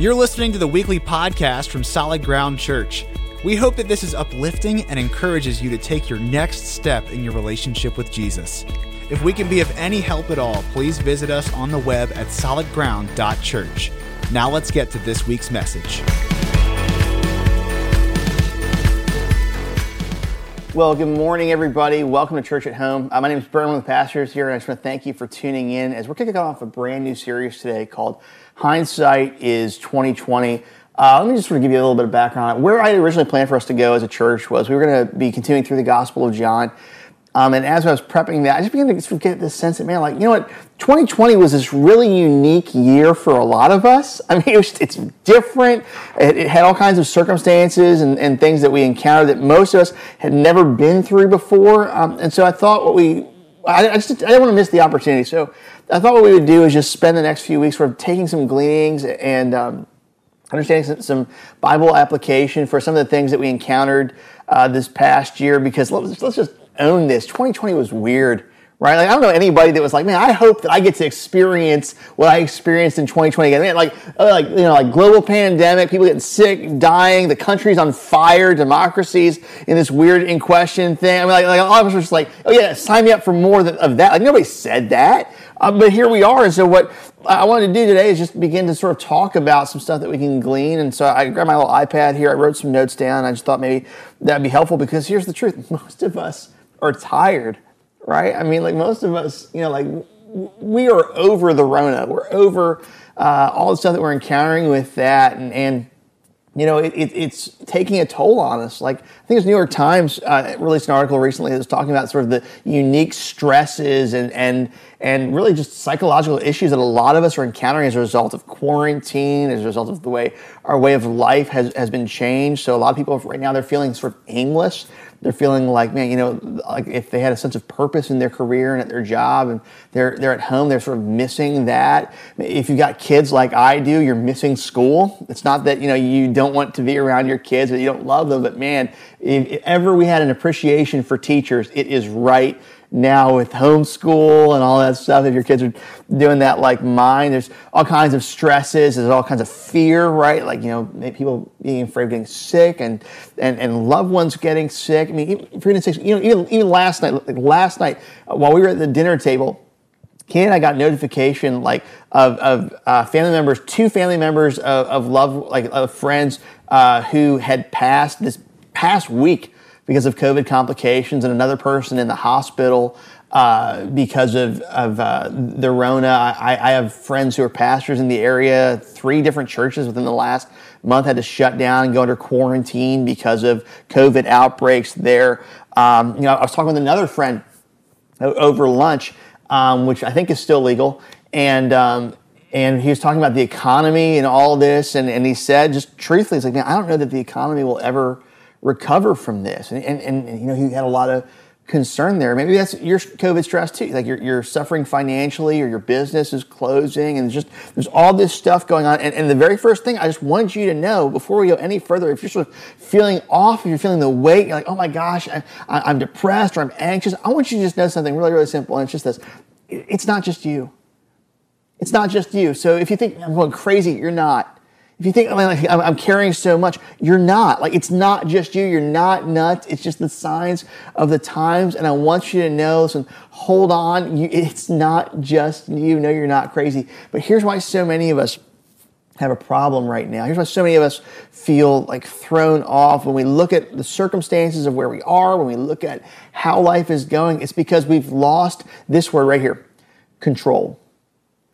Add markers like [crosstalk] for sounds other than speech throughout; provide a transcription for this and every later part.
You're listening to the weekly podcast from Solid Ground Church. We hope that this is uplifting and encourages you to take your next step in your relationship with Jesus. If we can be of any help at all, please visit us on the web at solidground.church. Now let's get to this week's message. Well, good morning, everybody. Welcome to Church at Home. Uh, my name is Burnham, the pastors here, and I just want to thank you for tuning in as we're kicking off a brand new series today called Hindsight is 2020. Uh, let me just sort of give you a little bit of background. Where I originally planned for us to go as a church was we were going to be continuing through the Gospel of John. Um, and as I was prepping that, I just began to get this sense that, man, like, you know what? 2020 was this really unique year for a lot of us. [laughs] I mean, it was, it's different. It, it, had all kinds of circumstances and, and things that we encountered that most of us had never been through before. Um, and so I thought what we, I, I just, I didn't want to miss the opportunity. So I thought what we would do is just spend the next few weeks sort of taking some gleanings and um, understanding some, Bible application for some of the things that we encountered uh, this past year. Because let's, let's just own this. 2020 was weird right? Like I don't know anybody that was like, man, I hope that I get to experience what I experienced in 2020 again. Man, like, uh, like you know, like global pandemic, people getting sick, dying, the country's on fire, democracies in this weird in question thing. I mean, like, like all of us were just like, oh yeah, sign me up for more of that. Like nobody said that, uh, but here we are. And so what I wanted to do today is just begin to sort of talk about some stuff that we can glean. And so I grabbed my little iPad here. I wrote some notes down. I just thought maybe that'd be helpful because here's the truth: [laughs] most of us are tired right? I mean, like most of us, you know, like we are over the Rona. We're over uh, all the stuff that we're encountering with that, and, and you know, it, it, it's taking a toll on us. Like I think it's New York Times uh, released an article recently that was talking about sort of the unique stresses and and and really just psychological issues that a lot of us are encountering as a result of quarantine, as a result of the way our way of life has, has been changed. So a lot of people right now they're feeling sort of aimless they're feeling like man you know like if they had a sense of purpose in their career and at their job and they're they're at home they're sort of missing that. If you've got kids like i do you're missing school. It's not that you know you don't want to be around your kids or you don't love them but man if ever we had an appreciation for teachers it is right now with homeschool and all that stuff, if your kids are doing that like mine, there's all kinds of stresses, there's all kinds of fear, right? Like, you know, people being afraid of getting sick and, and, and loved ones getting sick. I mean, for goodness sakes, you know, even, even last night, like last night, while we were at the dinner table, Ken and I got notification like of, of uh, family members, two family members of, of love, like of friends uh, who had passed this past week because of COVID complications, and another person in the hospital uh, because of, of uh, the Rona. I, I, have friends who are pastors in the area. Three different churches within the last month had to shut down and go under quarantine because of COVID outbreaks there. Um, you know, I was talking with another friend over lunch, um, which I think is still legal, and um, and he was talking about the economy and all this, and, and he said, just truthfully, he's like, man, I don't know that the economy will ever recover from this. And, and, and, you know, he had a lot of concern there. Maybe that's your COVID stress too. Like you're, you're suffering financially or your business is closing and just there's all this stuff going on. And, and the very first thing I just wanted you to know before we go any further, if you're sort of feeling off, if you're feeling the weight, you're like, oh my gosh, I, I'm depressed or I'm anxious. I want you to just know something really, really simple. And it's just this. It's not just you. It's not just you. So if you think I'm going crazy, you're not if you think I mean, like, I'm, carrying so much, you're not. Like it's not just you. You're not nuts. It's just the signs of the times. And I want you to know. Listen, hold on. You, it's not just you. No, you're not crazy. But here's why so many of us have a problem right now. Here's why so many of us feel like thrown off when we look at the circumstances of where we are, when we look at how life is going. It's because we've lost this word right here control.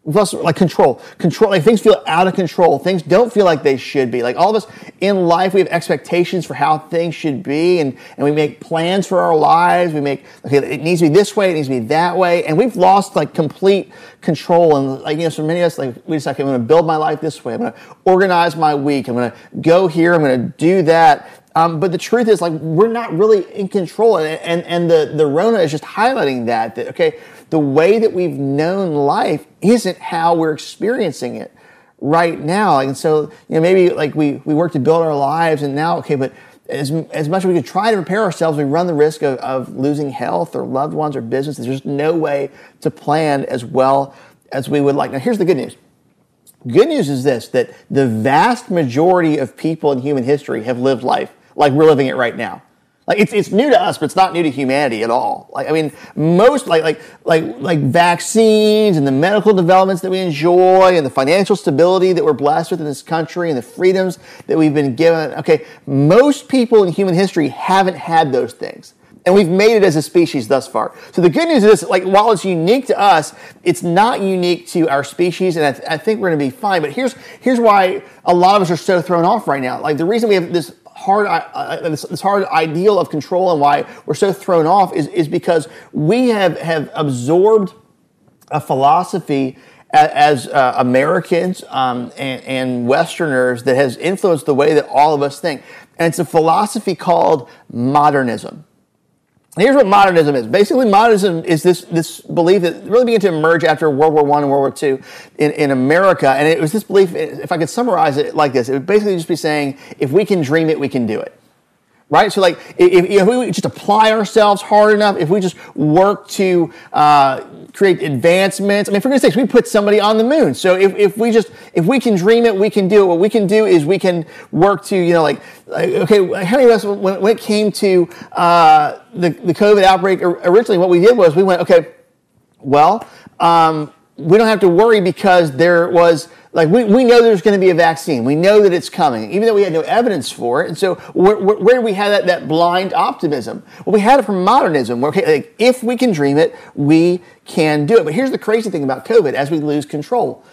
We've like control. Control, like things feel out of control. Things don't feel like they should be. Like all of us in life, we have expectations for how things should be, and, and we make plans for our lives. We make, okay, it needs to be this way, it needs to be that way, and we've lost like complete control. And like, you know, so many of us, like, we decide, okay, I'm gonna build my life this way. I'm gonna organize my week. I'm gonna go here. I'm gonna do that. Um, but the truth is, like, we're not really in control, and, and, and the, the Rona is just highlighting that, that, okay, the way that we've known life isn't how we're experiencing it right now. And so, you know, maybe like we, we work to build our lives and now, okay, but as, as much as we could try to prepare ourselves, we run the risk of, of losing health or loved ones or business. There's just no way to plan as well as we would like. Now, here's the good news Good news is this that the vast majority of people in human history have lived life like we're living it right now. Like it's, it's new to us, but it's not new to humanity at all. Like I mean, most like like like like vaccines and the medical developments that we enjoy and the financial stability that we're blessed with in this country and the freedoms that we've been given. Okay, most people in human history haven't had those things. And we've made it as a species thus far. So the good news is like while it's unique to us, it's not unique to our species, and I, th- I think we're gonna be fine. But here's here's why a lot of us are so thrown off right now. Like the reason we have this hard uh, this, this, hard ideal of control and why we're so thrown off is, is because we have have absorbed a philosophy as, uh, Americans um, and, and Westerners that has influenced the way that all of us think. And it's a philosophy called modernism. Here's what modernism is. Basically, modernism is this, this belief that really began to emerge after World War I and World War II in, in America. And it was this belief, if I could summarize it like this, it would basically just be saying, if we can dream it, we can do it right? So, like, if, if, we just apply ourselves hard enough, if we just work to uh, create advancements, I mean, for goodness sakes, we put somebody on the moon. So, if, if we just, if we can dream it, we can do it. What we can do is we can work to, you know, like, like okay, how many of us, when, when it came to uh, the, the COVID outbreak, originally what we did was we went, okay, well, um, we don't have to worry because there was like we, we know there's going to be a vaccine. We know that it's coming even though we had no evidence for it. And so where, where, where do we have that, that blind optimism? Well we had it from modernism where, like, if we can dream it we can do it. But here's the crazy thing about covid as we lose control.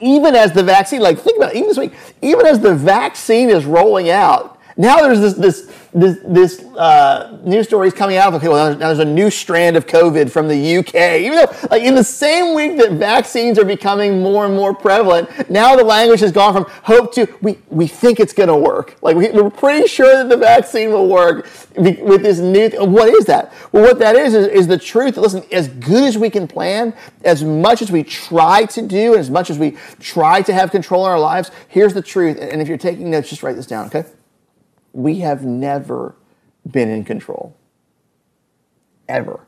Even as the vaccine like think about it, even this week even as the vaccine is rolling out now there's this this this, this uh, news story is coming out. Okay, well now there's a new strand of COVID from the UK. Even though, like in the same week that vaccines are becoming more and more prevalent, now the language has gone from hope to we we think it's going to work. Like we, are pretty sure that the vaccine will work with this new. What is that? Well, what that is is, is the truth. Listen, as good as we can plan, as much as we try to do, and as much as we try to have control in our lives, here's the truth. And if you're taking notes, just write this down. Okay we have never been in control. Ever.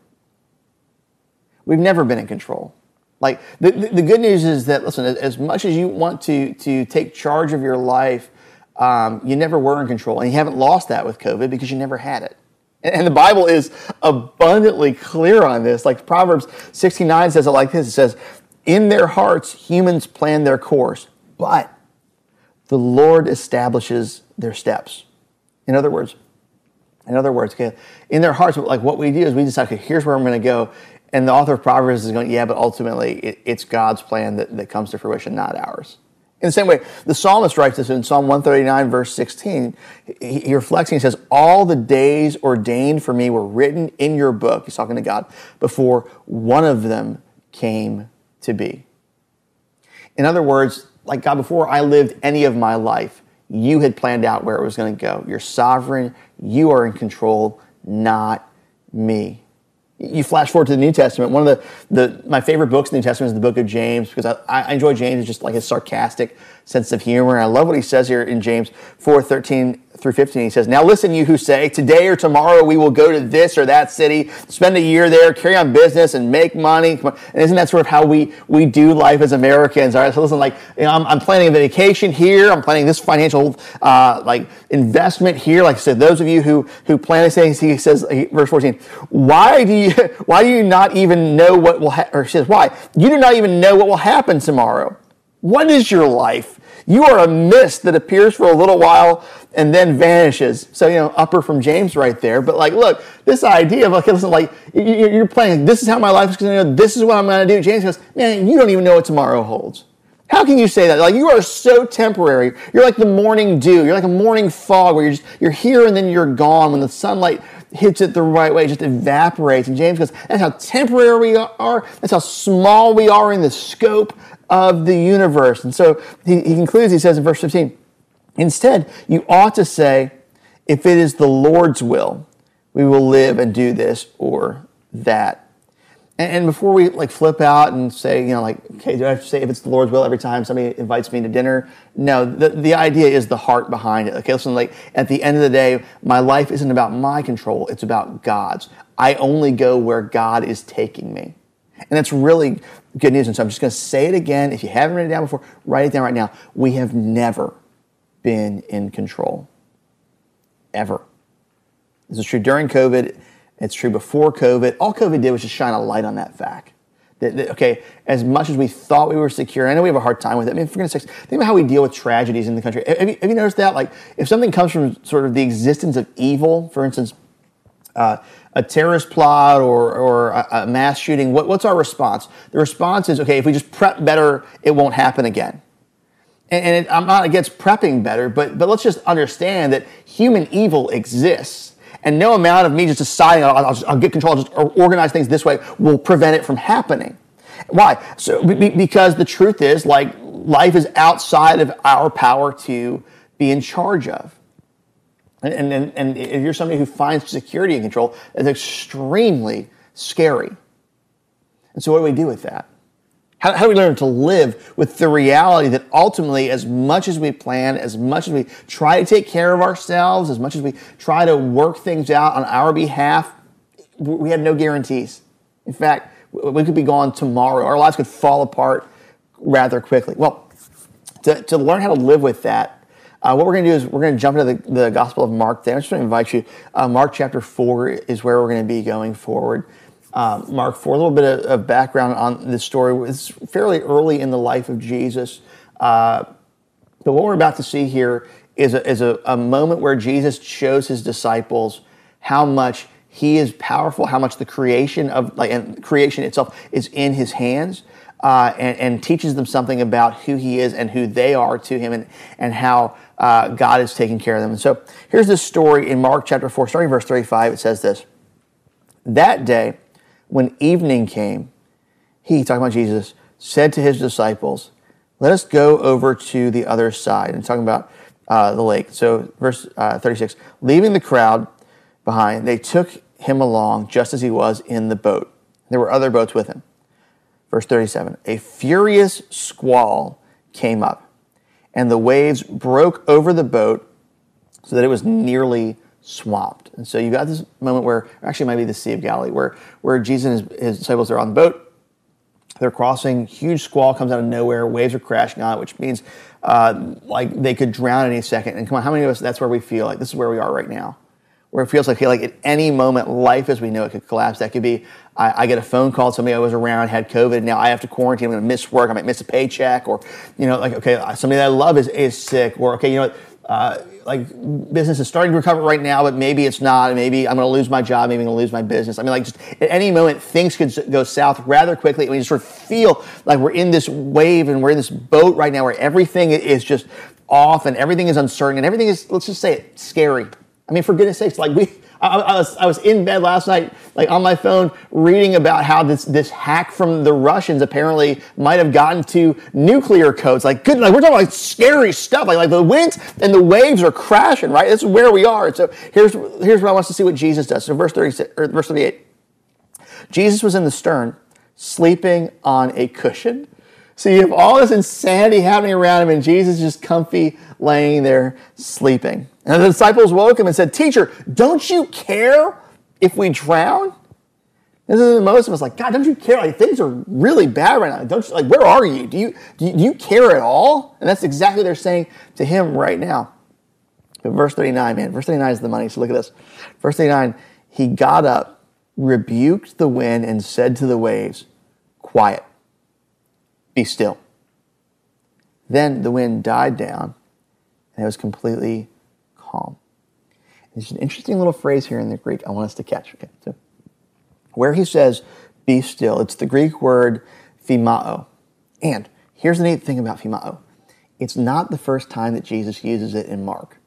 We've never been in control. Like, the, the good news is that, listen, as much as you want to, to take charge of your life, um, you never were in control. And you haven't lost that with COVID because you never had it. And the Bible is abundantly clear on this. Like Proverbs 69 says it like this it says, In their hearts, humans plan their course, but the Lord establishes their steps. In other words, in other words, okay, in their hearts, like what we do is we decide, okay, here's where I'm going to go. And the author of Proverbs is going, yeah, but ultimately it, it's God's plan that, that comes to fruition, not ours. In the same way, the psalmist writes this in Psalm 139, verse 16. He, he reflects and he says, All the days ordained for me were written in your book, he's talking to God, before one of them came to be. In other words, like God, before I lived any of my life, you had planned out where it was going to go. You're sovereign. You are in control, not me. You flash forward to the New Testament. One of the, the my favorite books in the New Testament is the book of James because I, I enjoy James. It's just like his sarcastic sense of humor. And I love what he says here in James 4 13 through 15. He says, Now listen, you who say, Today or tomorrow we will go to this or that city, spend a year there, carry on business, and make money. And isn't that sort of how we, we do life as Americans? All right, so listen, like, you know, I'm, I'm planning a vacation here. I'm planning this financial uh, like investment here. Like I said, those of you who, who plan these things, he says, verse 14, why do you, [laughs] why do you not even know what will, ha-, or he says, why? You do not even know what will happen tomorrow. What is your life? You are a mist that appears for a little while and then vanishes. So, you know, upper from James right there. But like, look, this idea of, like, listen, like, you're playing, this is how my life is going to go, this is what I'm going to do. James goes, man, you don't even know what tomorrow holds. How can you say that? Like, you are so temporary. You're like the morning dew. You're like a morning fog where you're just, you're here and then you're gone. When the sunlight hits it the right way, it just evaporates. And James goes, that's how temporary we are. That's how small we are in the scope of the universe. And so he, he concludes, he says in verse 15, instead, you ought to say, if it is the Lord's will, we will live and do this or that. And, and before we like flip out and say, you know, like, okay, do I have to say if it's the Lord's will every time somebody invites me to dinner? No, the, the idea is the heart behind it. Okay, listen, like at the end of the day, my life isn't about my control, it's about God's. I only go where God is taking me. And that's really good news. And so I'm just going to say it again. If you haven't written it down before, write it down right now. We have never been in control. Ever. This is true during COVID. It's true before COVID. All COVID did was just shine a light on that fact. That, that, okay, as much as we thought we were secure, I know we have a hard time with it. I mean, for goodness sakes, think about how we deal with tragedies in the country. Have you, have you noticed that? Like, if something comes from sort of the existence of evil, for instance, uh, a terrorist plot or, or a, a mass shooting, what, what's our response? The response is, okay, if we just prep better, it won't happen again. And, and it, I'm not against prepping better, but, but let's just understand that human evil exists. And no amount of me just deciding I'll, I'll, I'll get control, I'll just organize things this way will prevent it from happening. Why? So because the truth is, like life is outside of our power to be in charge of. And, and, and if you're somebody who finds security and control, it's extremely scary. And so, what do we do with that? How, how, do we learn to live with the reality that ultimately, as much as we plan, as much as we try to take care of ourselves, as much as we try to work things out on our behalf, we have no guarantees. In fact, we could be gone tomorrow. Our lives could fall apart rather quickly. Well, to, to learn how to live with that, uh, what we're going to do is we're going to jump into the, the Gospel of Mark. Today. I just want to invite you. Uh, Mark chapter 4 is where we're going to be going forward. Uh, Mark 4, a little bit of, of, background on this story. It's fairly early in the life of Jesus. Uh, but what we're about to see here is, a, is a, a moment where Jesus shows his disciples how much he is powerful, how much the creation of like and creation itself is in his hands. Uh, and, and, teaches them something about who he is and who they are to him and, and how uh, God is taking care of them. And so here's this story in Mark chapter 4, starting verse 35. It says this That day, when evening came, he, talking about Jesus, said to his disciples, Let us go over to the other side. And talking about uh, the lake. So, verse uh, 36 Leaving the crowd behind, they took him along just as he was in the boat. There were other boats with him. Verse 37 A furious squall came up and the waves broke over the boat so that it was nearly swamped. And so you got this moment where, actually, might be the Sea of Galilee, where, where Jesus and his, his disciples are on the boat. They're crossing, huge squall comes out of nowhere, waves are crashing on it, which means uh, like they could drown any second. And come on, how many of us, that's where we feel like this is where we are right now? Where it feels like, hey, like at any moment, life as we know it could collapse. That could be I, I, get a phone call, somebody I was around had COVID, now I have to quarantine, I'm going to miss work, I might miss a paycheck, or, you know, like, okay, somebody that I love is, is sick, or, okay, you know, uh, like business is starting to recover right now, but maybe it's not. Maybe I'm going to lose my job. Maybe I'm going to lose my business. I mean, like just at any moment, things could go south rather quickly. And we just sort of feel like we're in this wave and we're in this boat right now where everything is just off and everything is uncertain and everything is, let's just say it, scary. I mean, for goodness sakes, like we, I, I, was, I was in bed last night, like on my phone, reading about how this, this hack from the Russians apparently might have gotten to nuclear codes. Like, good, like we're talking about like scary stuff. Like, like the winds and the waves are crashing, right? This is where we are. So here's, here's what I want us to see what Jesus does. So verse 36, or verse 38. Jesus was in the stern, sleeping on a cushion. So you have all this insanity happening around him, and Jesus is just comfy laying there sleeping. And the disciples woke him and said, Teacher, don't you care if we drown? This is the most of us like, God, don't you care? Like things are really bad right now. Don't you, like where are you? Do you, do you do you care at all? And that's exactly what they're saying to him right now. But verse 39, man, verse 39 is the money. So look at this. Verse 39, he got up, rebuked the wind, and said to the waves, Quiet, be still. Then the wind died down, and it was completely calm. There's an interesting little phrase here in the Greek I want us to catch. Okay, so where he says, be still, it's the Greek word phimoo. And here's the neat thing about phimoo it's not the first time that Jesus uses it in Mark.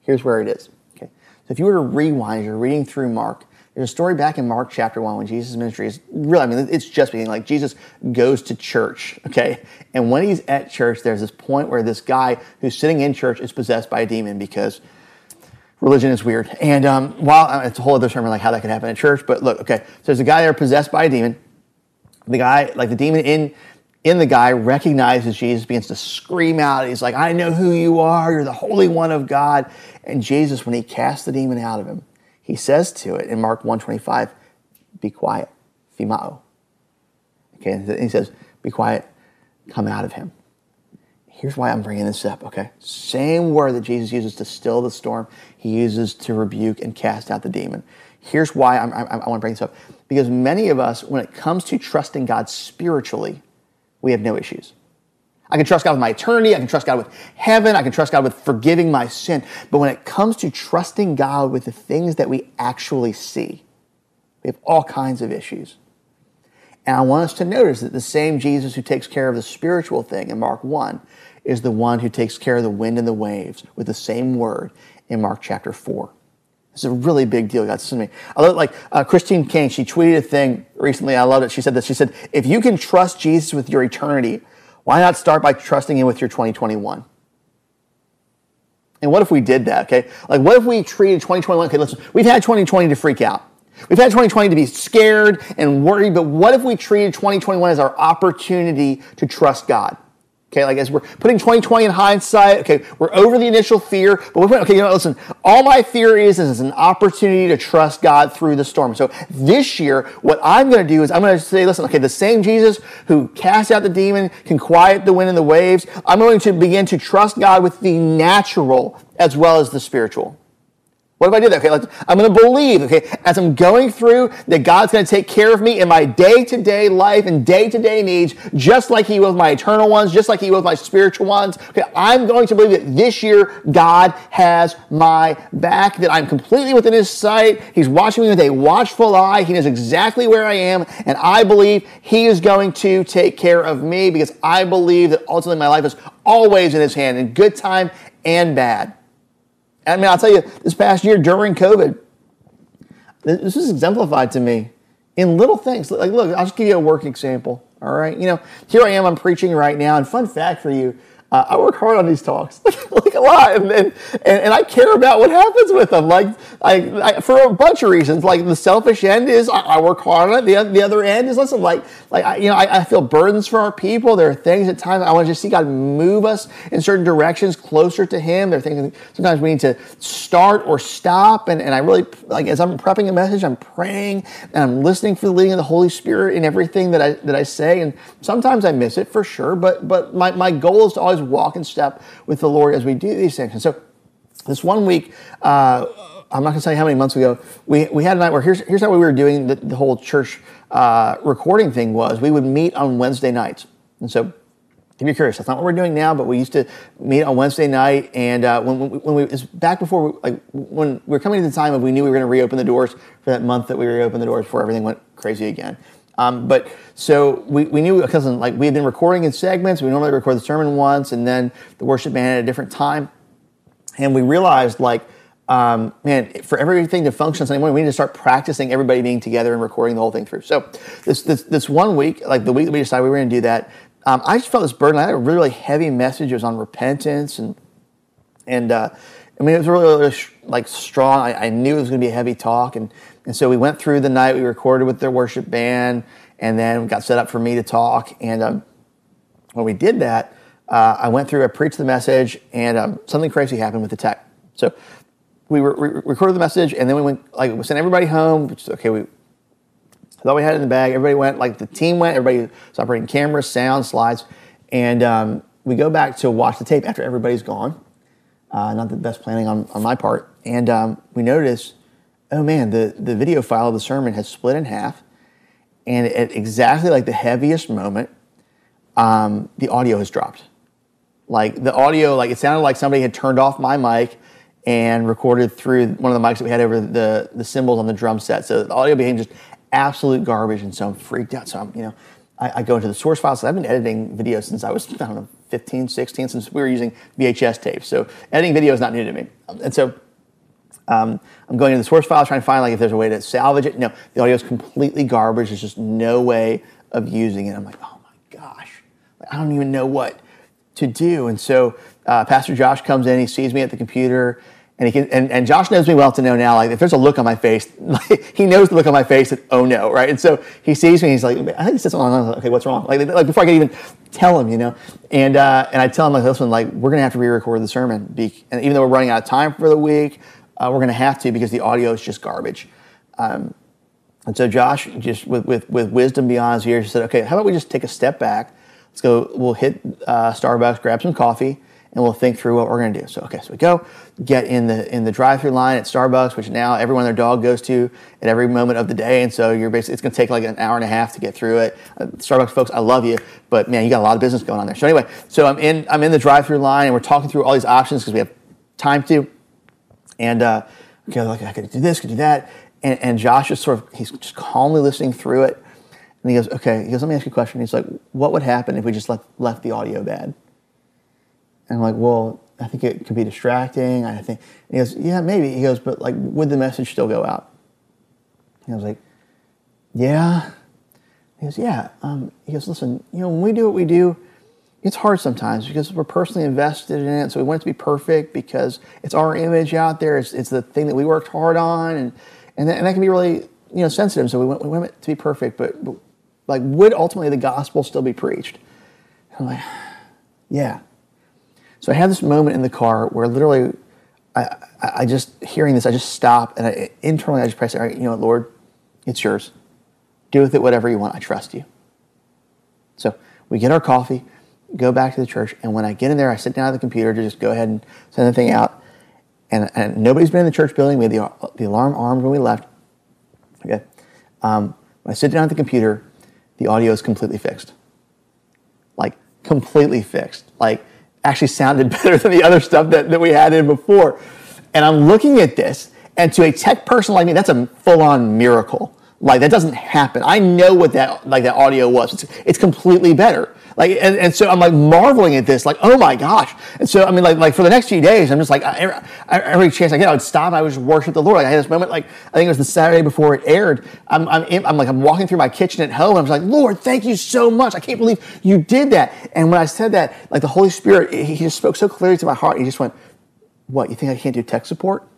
Here's where it is. Okay. So if you were to rewind, you're reading through Mark, there's a story back in Mark chapter 1 when Jesus' ministry is really, I mean, it's just beginning. Like Jesus goes to church, okay? And when he's at church, there's this point where this guy who's sitting in church is possessed by a demon because religion is weird. And um, while it's a whole other sermon, like how that could happen in church, but look, okay, so there's a guy there possessed by a demon. The guy, like the demon in in the guy recognizes Jesus, begins to scream out. He's like, I know who you are. You're the Holy One of God. And Jesus, when he casts the demon out of him, he says to it in Mark 125, be quiet, phimoo, Okay, and he says, Be quiet, come out of him. Here's why I'm bringing this up, okay? Same word that Jesus uses to still the storm, he uses to rebuke and cast out the demon. Here's why I'm, i I want to bring this up. Because many of us, when it comes to trusting God spiritually, we have no issues. I can trust God with my eternity. I can trust God with heaven. I can trust God with forgiving my sin. But when it comes to trusting God with the things that we actually see, we have all kinds of issues. And I want us to notice that the same Jesus who takes care of the spiritual thing in Mark 1 is the one who takes care of the wind and the waves with the same word in Mark chapter 4. It's a really big deal. God to me. I love like uh, Christine Caine. She tweeted a thing recently. I loved it. She said this. She said, "If you can trust Jesus with your eternity, why not start by trusting Him with your 2021?" And what if we did that? Okay, like what if we treated 2021? Okay, listen, we've had 2020 to freak out. We've had 2020 to be scared and worried, but what if we treated 2021 as our opportunity to trust God? Okay, like as we're putting 2020 in hindsight, okay, we're over the initial fear, but we're okay, you know, listen, all my fear is is an opportunity to trust God through the storm. So this year, what I'm going to do is I'm going to say, listen, okay, the same Jesus who cast out the demon can quiet the wind and the waves. I'm going to begin to trust God with the natural as well as the spiritual. What if I do that? Okay, I'm going to believe, okay, as I'm going through, that God's going to take care of me in my day to day life and day to day needs, just like He will with my eternal ones, just like He will with my spiritual ones. Okay, I'm going to believe that this year God has my back, that I'm completely within His sight. He's watching me with a watchful eye. He knows exactly where I am, and I believe He is going to take care of me because I believe that ultimately my life is always in His hand, in good time and bad. I mean, I'll tell you, this past year during COVID, this was exemplified to me in little things. Like, look, I'll just give you a work example. All right, you know, here I am. I'm preaching right now, and fun fact for you: uh, I work hard on these talks, [laughs] like a lot, and, and and I care about what happens with them. Like, I, I, for a bunch of reasons. Like the selfish end is I, I work hard on it. The, the other end is listen, like like I, you know, I, I, feel burdens for our people. There are things at times I want to just see God move us in certain directions closer to Him. There are things sometimes we need to start or stop. And, and I really like as I'm prepping a message, I'm praying and I'm listening for the leading of the Holy Spirit in everything that I that I say. And sometimes I miss it for sure, but but my, my goal is to always walk in step with the Lord as we do these things. And so this one week, uh, I'm not going to tell you how many months ago, we, we had a night where here's, here's how we were doing the, the whole church uh, recording thing was we would meet on Wednesday nights. And so if you're curious, that's not what we're doing now, but we used to meet on Wednesday night. And uh, when, when, when we, it was back before, we, like when we were coming to the time of we knew we were going to reopen the doors for that month that we reopened the doors before everything went crazy again. Um, but so we, we knew because like we had been recording in segments. We normally record the sermon once, and then the worship band at a different time. And we realized like, um, man, for everything to function Sunday morning, we need to start practicing everybody being together and recording the whole thing through. So this this, this one week, like the week that we decided we were going to do that, um, I just felt this burden. I had a really, really heavy message. It was on repentance and and uh, I mean it was really, really like strong. I, I knew it was going to be a heavy talk and and so we went through the night, we recorded with their worship band, and then we got set up for me to talk. And um, when we did that, uh, I went through, I preached the message, and um, something crazy happened with the tech. So we, re- we recorded the message, and then we went, like, we sent everybody home. Which, okay, we thought we had it in the bag. Everybody went, like, the team went, everybody was operating cameras, sound, slides. And um, we go back to watch the tape after everybody's gone. Uh, not the best planning on, on my part. And um, we noticed oh man, the, the video file of the sermon has split in half. And at exactly like the heaviest moment, um, the audio has dropped. Like the audio, like it sounded like somebody had turned off my mic and recorded through one of the mics that we had over the, the cymbals on the drum set. So the audio became just absolute garbage. And so I'm freaked out. So I'm, you know, I, I go into the source files. I've been editing videos since I was, I don't know, 15, 16, since we were using VHS tapes. So editing video is not new to me. And so um, I'm going to the source file trying to find like if there's a way to salvage it. No, the audio is completely garbage. There's just no way of using it. I'm like, oh my gosh, I don't even know what to do. And so uh, Pastor Josh comes in, he sees me at the computer, and he can, and, and Josh knows me well to know now, like if there's a look on my face, [laughs] like, he knows the look on my face that, oh no, right? And so he sees me, he's like, I think he said something like, okay, what's wrong? Like, like before I can even tell him, you know? And, uh, and I tell him, like, listen, like, we're to have to re-record the sermon. And even though we're running out of time for the week, uh, we're going to have to because the audio is just garbage. Um, And so Josh, just with, with, with wisdom beyond his years, said, okay, how about we just take a step back? Let's go, we'll hit uh, Starbucks, grab some coffee, and we'll think through what we're going to do. So, okay, so we go, get in the in the drive-through line at Starbucks, which now everyone their dog goes to at every moment of the day, and so you're basically it's going to take like an hour and a half to get through it. Uh, Starbucks folks, I love you, but man, you got a lot of business going on there. So anyway, so I'm in I'm in the drive-through line, and we're talking through all these options because we have time to, and uh, okay, like I could do this, could do that, and, and Josh is sort of he's just calmly listening through it, and he goes, okay, he goes, let me ask you a question. He's like, what would happen if we just left left the audio bad? And I'm like, well, I think it could be distracting. I think and he goes, yeah, maybe. He goes, but like, would the message still go out? And I was like, yeah. He goes, yeah. Um, he goes, listen, you know, when we do what we do, it's hard sometimes because we're personally invested in it. So we want it to be perfect because it's our image out there. It's, it's the thing that we worked hard on, and and that, and that can be really you know sensitive. So we want, we want it to be perfect, but, but like, would ultimately the gospel still be preached? And I'm like, yeah. So I had this moment in the car where literally, I, I just hearing this, I just stop and I, internally I just pray, all right, you know what, Lord, it's yours. Do with it whatever you want. I trust you. So we get our coffee, go back to the church, and when I get in there, I sit down at the computer to just go ahead and send the thing out. And, and nobody's been in the church building. We had the, the alarm armed when we left. Okay. Um, when I sit down at the computer, the audio is completely fixed. Like, completely fixed. Like, actually sounded [laughs] better than the other stuff that, that we had in before. And I'm looking at this, and to a tech person like me, that's a full on miracle. Like that doesn't happen. I know what that like that audio was. It's, it's completely better. Like and, and so I'm like marveling at this. Like oh my gosh. And so I mean like like for the next few days I'm just like every, every chance I get I would stop. I would just worship the Lord. Like I had this moment like I think it was the Saturday before it aired. I'm I'm, in, I'm like I'm walking through my kitchen at home. I'm like Lord, thank you so much. I can't believe you did that. And when I said that, like the Holy Spirit, he just spoke so clearly to my heart. He just went, "What? You think I can't do tech support?"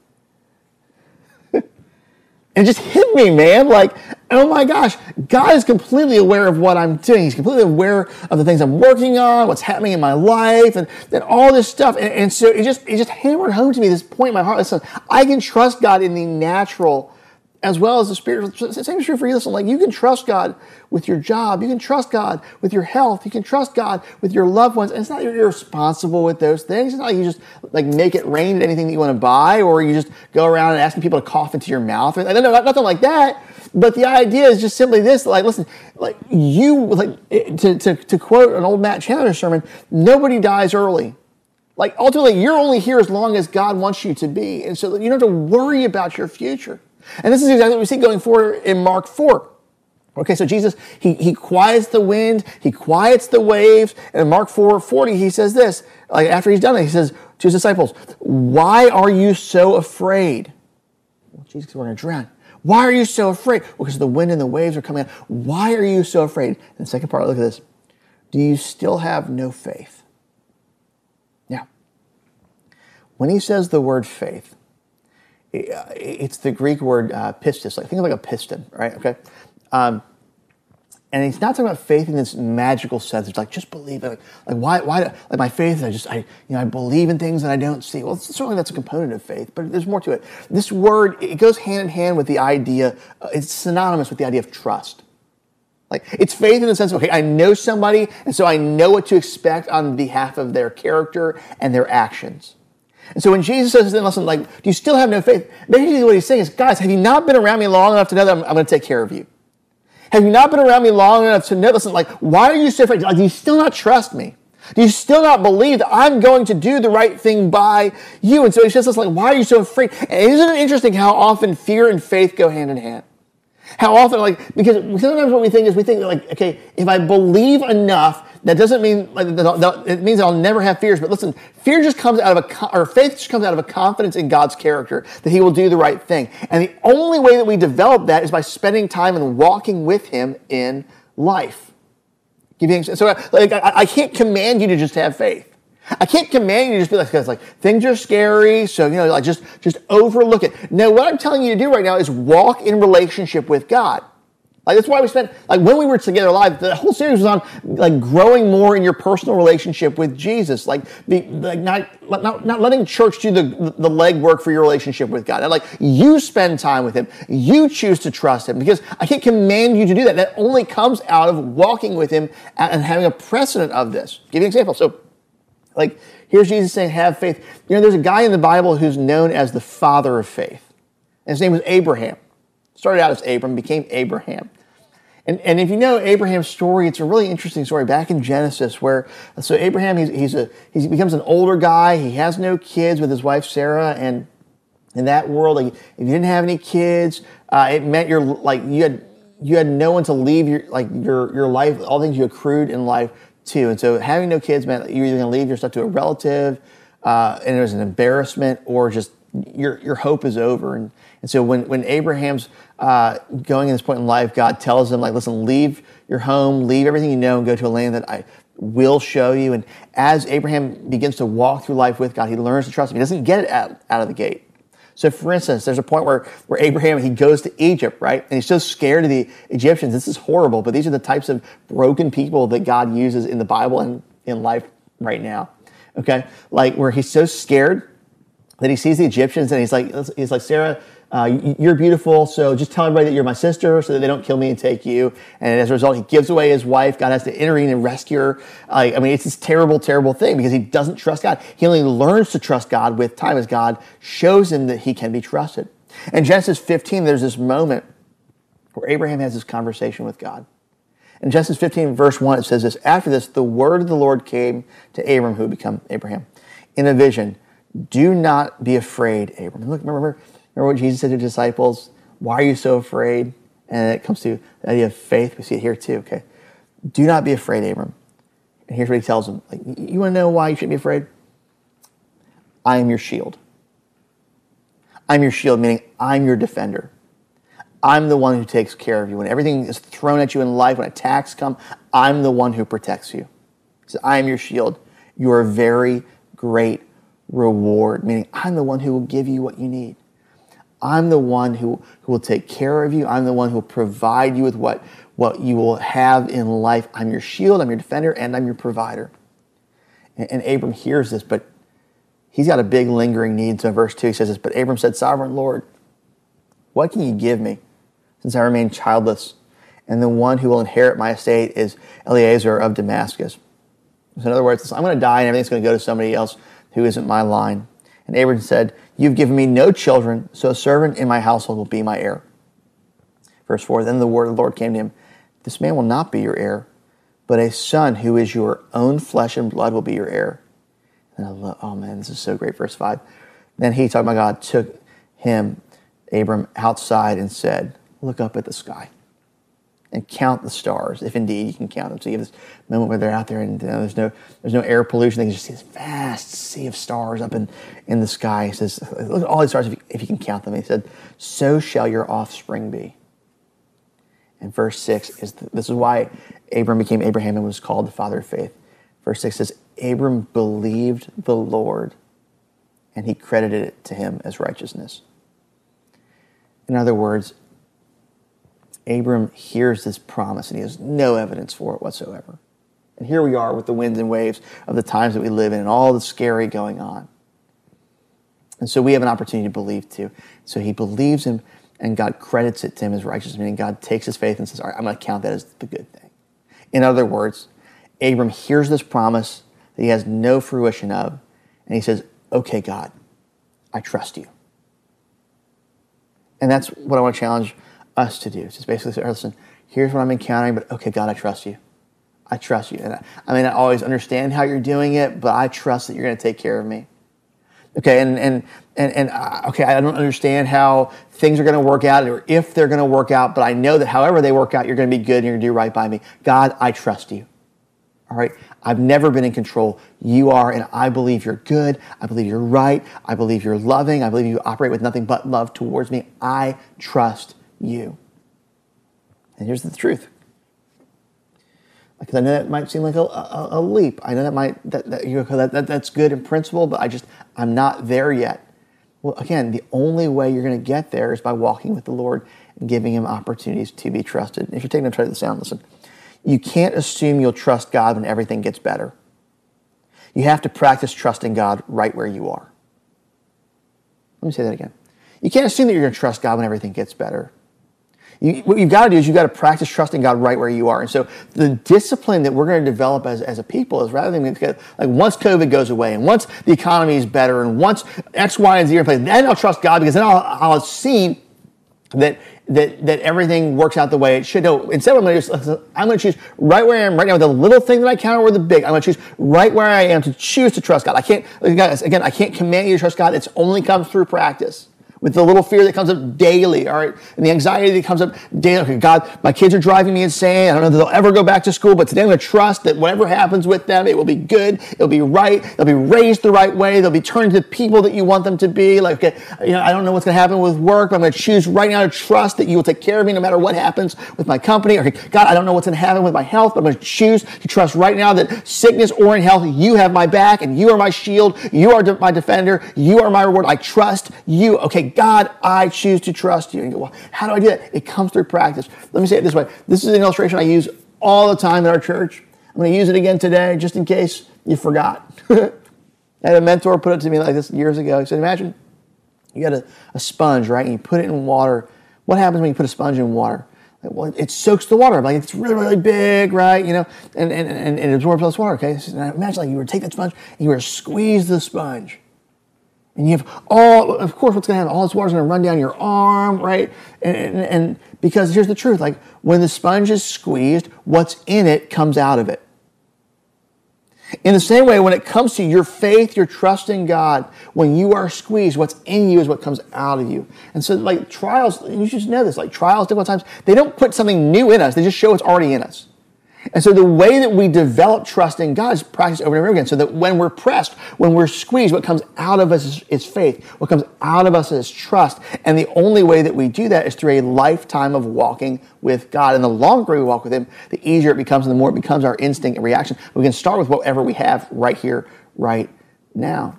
It just hit me, man. Like, oh my gosh, God is completely aware of what I'm doing. He's completely aware of the things I'm working on, what's happening in my life, and, and all this stuff. And, and so it just it just hammered home to me this point in my heart. Listen, I can trust God in the natural as well as the spiritual. Same is true for you. Listen, like you can trust God with your job. You can trust God with your health. You can trust God with your loved ones. And it's not you're irresponsible with those things. It's not like you just like make it rain at anything that you want to buy, or you just go around and asking people to cough into your mouth. No, nothing like that. But the idea is just simply this: like, listen, like you, like to, to, to quote an old Matt Chandler sermon, nobody dies early. Like ultimately, you're only here as long as God wants you to be, and so you don't have to worry about your future. And this is exactly what we see going forward in Mark 4. Okay, so Jesus, he, he quiets the wind, he quiets the waves. And in Mark 4 40, he says this, like after he's done it, he says to his disciples, Why are you so afraid? Well, Jesus, we're going to drown. Why are you so afraid? Well, because the wind and the waves are coming out. Why are you so afraid? And the second part, look at this. Do you still have no faith? Now, when he says the word faith, it's the Greek word uh, pistis. Like think of like a piston, right? Okay. Um, and he's not talking about faith in this magical sense. It's like just believe it. Like, like why? Why? Like my faith. I just I you know I believe in things that I don't see. Well, certainly that's a component of faith, but there's more to it. This word it goes hand in hand with the idea. Uh, it's synonymous with the idea of trust. Like it's faith in the sense of okay, I know somebody, and so I know what to expect on behalf of their character and their actions. And so when Jesus says, listen, like, do you still have no faith? Basically what he's saying is, guys, have you not been around me long enough to know that I'm, I'm going to take care of you? Have you not been around me long enough to know, listen, like, why are you so afraid? Like, do you still not trust me? Do you still not believe that I'm going to do the right thing by you? And so he says, like, why are you so afraid? And isn't it interesting how often fear and faith go hand in hand? How often, like, because sometimes what we think is we think, like, okay, if I believe enough, that doesn't mean like it means I'll never have fears. But listen, fear just comes out of a or faith just comes out of a confidence in God's character that He will do the right thing. And the only way that we develop that is by spending time and walking with Him in life. So, like, I can't command you to just have faith. I can't command you to just be like, like things are scary, so you know, like just just overlook it. No, what I'm telling you to do right now is walk in relationship with God. Like that's why we spent like when we were together live. The whole series was on like growing more in your personal relationship with Jesus. Like the like not not, not letting church do the the legwork for your relationship with God. And like you spend time with Him. You choose to trust Him because I can't command you to do that. That only comes out of walking with Him and having a precedent of this. Give you an example. So like here's Jesus saying, "Have faith." You know, there's a guy in the Bible who's known as the father of faith. And his name was Abraham. Started out as Abram, became Abraham. And, and if you know Abraham's story, it's a really interesting story back in Genesis where, so Abraham, he's, he's a, he becomes an older guy. He has no kids with his wife Sarah. And in that world, like, if you didn't have any kids, uh, it meant you're like, you had, you had no one to leave your, like your, your life, all things you accrued in life to. And so having no kids meant you're either going to leave your stuff to a relative, uh, and it was an embarrassment or just your, your hope is over. And, and so when, when Abraham's uh, going in this point in life, God tells him, like, listen, leave your home, leave everything you know, and go to a land that I will show you. And as Abraham begins to walk through life with God, he learns to trust him. He doesn't get it out, out of the gate. So, for instance, there's a point where, where Abraham he goes to Egypt, right? And he's so scared of the Egyptians. This is horrible, but these are the types of broken people that God uses in the Bible and in life right now. Okay, like where he's so scared that he sees the Egyptians and he's like, he's like Sarah, uh, you're beautiful, so just tell everybody that you're my sister so that they don't kill me and take you. And as a result, he gives away his wife. God has to intervene and rescue her. I mean, it's this terrible, terrible thing because he doesn't trust God. He only learns to trust God with time as God shows him that he can be trusted. In Genesis 15, there's this moment where Abraham has this conversation with God. In Genesis 15, verse 1, it says this After this, the word of the Lord came to Abram, who would become Abraham, in a vision. Do not be afraid, Abram. Look, Remember what Jesus said to disciples? Why are you so afraid? And it comes to the idea of faith. We see it here too, okay? Do not be afraid, Abram. And here's what he tells them. Like, you want to know why you shouldn't be afraid? I am your shield. I'm your shield, meaning I'm your defender. I'm the one who takes care of you. When everything is thrown at you in life, when attacks come, I'm the one who protects you. So I am your shield. You are a very great reward, meaning I'm the one who will give you what you need. I'm the one who, who will take care of you. I'm the one who will provide you with what, what you will have in life. I'm your shield, I'm your defender, and I'm your provider. And, and Abram hears this, but he's got a big lingering need. So in verse 2, he says this But Abram said, Sovereign Lord, what can you give me since I remain childless? And the one who will inherit my estate is Eliezer of Damascus. So in other words, I'm going to die and everything's going to go to somebody else who isn't my line. And Abram said, You've given me no children, so a servant in my household will be my heir. Verse 4 Then the word of the Lord came to him This man will not be your heir, but a son who is your own flesh and blood will be your heir. Love, oh man, this is so great. Verse 5 Then he, talking about God, took him, Abram, outside and said, Look up at the sky and count the stars, if indeed you can count them. So you have this moment where they're out there and there's no there's no air pollution. They can just see this vast sea of stars up in, in the sky. He says, look at all these stars if you, if you can count them. He said, so shall your offspring be. And verse 6 is the, this is why Abram became Abraham and was called the father of faith. Verse 6 says, Abram believed the Lord and he credited it to him as righteousness. In other words, Abram hears this promise and he has no evidence for it whatsoever. And here we are with the winds and waves of the times that we live in and all the scary going on. And so we have an opportunity to believe too. So he believes him and God credits it to him as righteous, meaning God takes his faith and says, All right, I'm going to count that as the good thing. In other words, Abram hears this promise that he has no fruition of, and he says, Okay, God, I trust you. And that's what I want to challenge us to do. Just basically say, listen, here's what I'm encountering, but okay, God, I trust you. I trust you. And I, I may not always understand how you're doing it, but I trust that you're going to take care of me. Okay, and and and, and uh, okay, I don't understand how things are going to work out or if they're going to work out, but I know that however they work out, you're going to be good and you're going to do right by me. God, I trust you. All right, I've never been in control. You are, and I believe you're good. I believe you're right. I believe you're loving. I believe you operate with nothing but love towards me. I trust you. And here's the truth. Because I know that might seem like a, a, a leap. I know that might that, that, you that, that that's good in principle, but I just I'm not there yet. Well, again, the only way you're going to get there is by walking with the Lord and giving him opportunities to be trusted. If you're taking a try to the sound, listen. You can't assume you'll trust God when everything gets better. You have to practice trusting God right where you are. Let me say that again. You can't assume that you're going to trust God when everything gets better. You, what you've got to do is you've got to practice trusting God right where you are. And so the discipline that we're going to develop as, as a people is rather than like once COVID goes away and once the economy is better and once X, Y, and Z are in place, then I'll trust God because then I'll, I'll seen that that that everything works out the way it should. No, instead, I'm going to choose right where I am right now, the little thing that I count or the big. I'm going to choose right where I am to choose to trust God. I can't again, I can't command you to trust God. It's only comes through practice with the little fear that comes up daily, all right, and the anxiety that comes up daily. Okay, God, my kids are driving me insane. I don't know if they'll ever go back to school, but today I'm going to trust that whatever happens with them, it will be good, it'll be right, they'll be raised the right way, they'll be turned to the people that you want them to be. Like, okay, you know, I don't know what's going to happen with work, but I'm going to choose right now to trust that you will take care of me no matter what happens with my company. Okay, God, I don't know what's going to happen with my health, but I'm going to choose to trust right now that sickness or in health, you have my back and you are my shield, you are my defender, you are my reward. I trust you. Okay, God, I choose to trust you. And you go, well, how do I do that? It comes through practice. Let me say it this way. This is an illustration I use all the time in our church. I'm going to use it again today just in case you forgot. [laughs] I had a mentor put it to me like this years ago. He said, imagine you got a, a sponge, right? And you put it in water. What happens when you put a sponge in water? Well, it soaks the water. Like it's really, really big, right? You know, and, and, and, it absorbs all this water. Okay. So imagine like you were take that sponge and you were to squeeze the sponge. And you have all, of course, what's going to happen? All this water's going to run down your arm, right? And, and, and, because here's the truth like when the sponge is squeezed, what's in it comes out of it. In the same way, when it comes to your faith, your trust in God, when you are squeezed, what's in you is what comes out of you. And so, like trials, you should know this like trials, difficult times, they don't put something new in us, they just show it's already in us. And so the way that we develop trust in God is practice over and over again. So that when we're pressed, when we're squeezed, what comes out of us is, is, faith. What comes out of us is trust. And the only way that we do that is through a lifetime of walking with God. And the longer we walk with Him, the easier it becomes and the more it becomes our instinct and reaction. We can start with whatever we have right here, right now.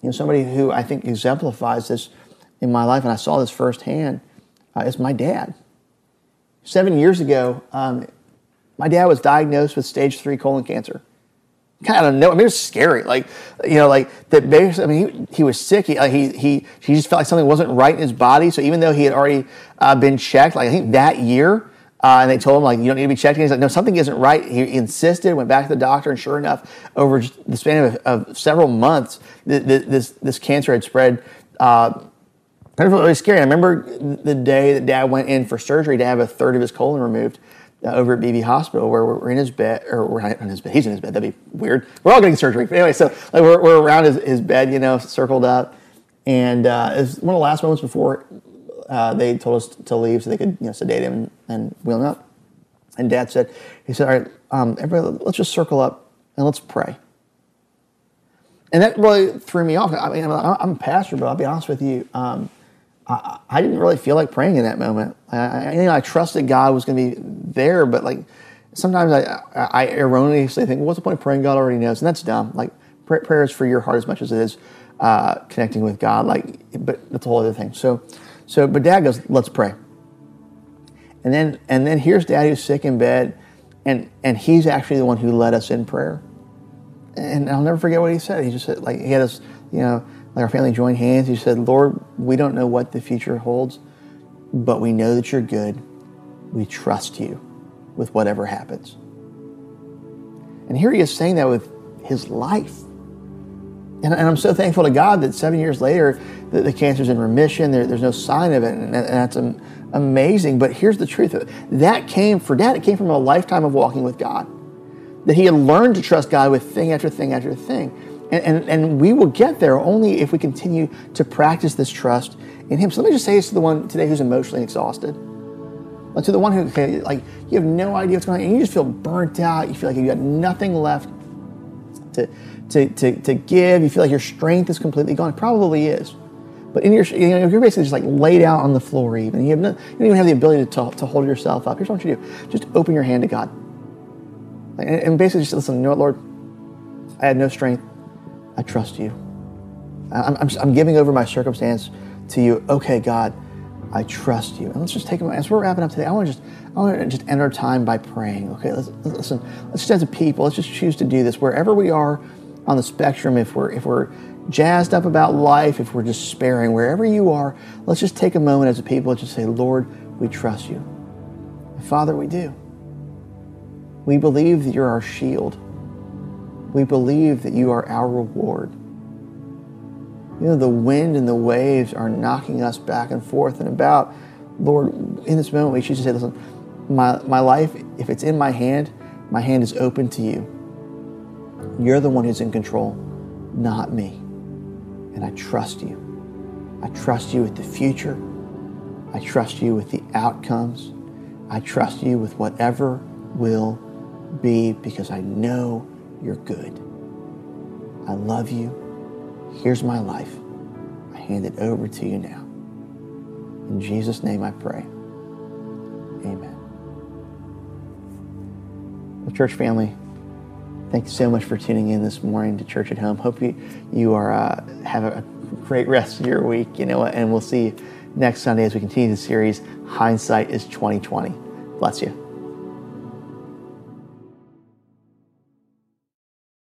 You know, somebody who I think exemplifies this in my life, and I saw this firsthand, uh, is my dad. Seven years ago, um, my dad was diagnosed with stage three colon cancer. Kind of know. I mean, it was scary. Like, you know, like that. Basically, I mean, he, he was sick. He, he he he just felt like something wasn't right in his body. So even though he had already uh, been checked, like I think that year, uh, and they told him like you don't need to be checked. He's like, no, something isn't right. He insisted, went back to the doctor, and sure enough, over the span of, of several months, th- th- this this cancer had spread. Uh, kind of really scary. I remember the day that Dad went in for surgery to have a third of his colon removed over at BB Hospital where we're in his bed, or we're in his bed. He's in his bed. That'd be weird. We're all getting surgery. But anyway, so like we're, we're around his, his bed, you know, circled up. And uh, it was one of the last moments before uh, they told us to leave so they could, you know, sedate him and, and wheel him up. And Dad said, he said, all right, um, everybody, let's just circle up and let's pray. And that really threw me off. I mean, I'm a pastor, but I'll be honest with you. Um, I, I, didn't really feel like praying in that moment. I, I, you know, I trusted God was going to be there, but like sometimes I, I erroneously think, well, what's the point of praying? God already knows, and that's dumb. Like prayer is for your heart as much as it is uh, connecting with God. Like, but that's a whole other thing. So, so, but Dad goes, let's pray. And then, and then here's Dad who's sick in bed, and and he's actually the one who led us in prayer. And I'll never forget what he said. He just said, like, he had us, you know like our family joined hands. He said, Lord, we don't know what the future holds, but we know that you're good. We trust you with whatever happens. And here he is saying that with his life. And, and I'm so thankful to God that seven years later, the, the cancer's in remission. There, there's no sign of it. And, and that's amazing. But here's the truth that came, for dad, it came from a lifetime of walking with God. That he had learned to trust God with thing after thing after thing. And, and, and we will get there only if we continue to practice this trust in Him. So let me just say this to the one today who's emotionally exhausted. To the one who, like, you have no idea what's going on, and you just feel burnt out. You feel like you got nothing left to, to, to, to give. You feel like your strength is completely gone. It probably is. But in your, you know, you're basically just like laid out on the floor, even you have no, you don't even have the ability to, to hold yourself up. Here's what you do: just open your hand to God, and, and basically just listen. You know what, Lord? I had no strength. I trust you. I'm, I'm, I'm, giving over my circumstance to you. Okay, God, I trust you. And let's just take a moment. As we're wrapping up today, I want to just I want to just end our time by praying. Okay, let's, listen. Let's just as a people, let's just choose to do this wherever we are on the spectrum. If we're if we're jazzed up about life, if we're despairing, wherever you are, let's just take a moment as a people and just say, Lord, we trust you. Father, we do. We believe that you're our shield. We believe that you are our reward. You know, the wind and the waves are knocking us back and forth and about. Lord, in this moment, we choose to say, listen, my, my life, if it's in my hand, my hand is open to you. You're the one who's in control, not me. And I trust you. I trust you with the future. I trust you with the outcomes. I trust you with whatever will be because I know you're good. I love you. Here's my life. I hand it over to you now. In Jesus' name I pray. Amen. Well, church family, thank you so much for tuning in this morning to Church at Home. Hope you, you are uh, have a great rest of your week, you know, and we'll see you next Sunday as we continue the series Hindsight is 2020. Bless you.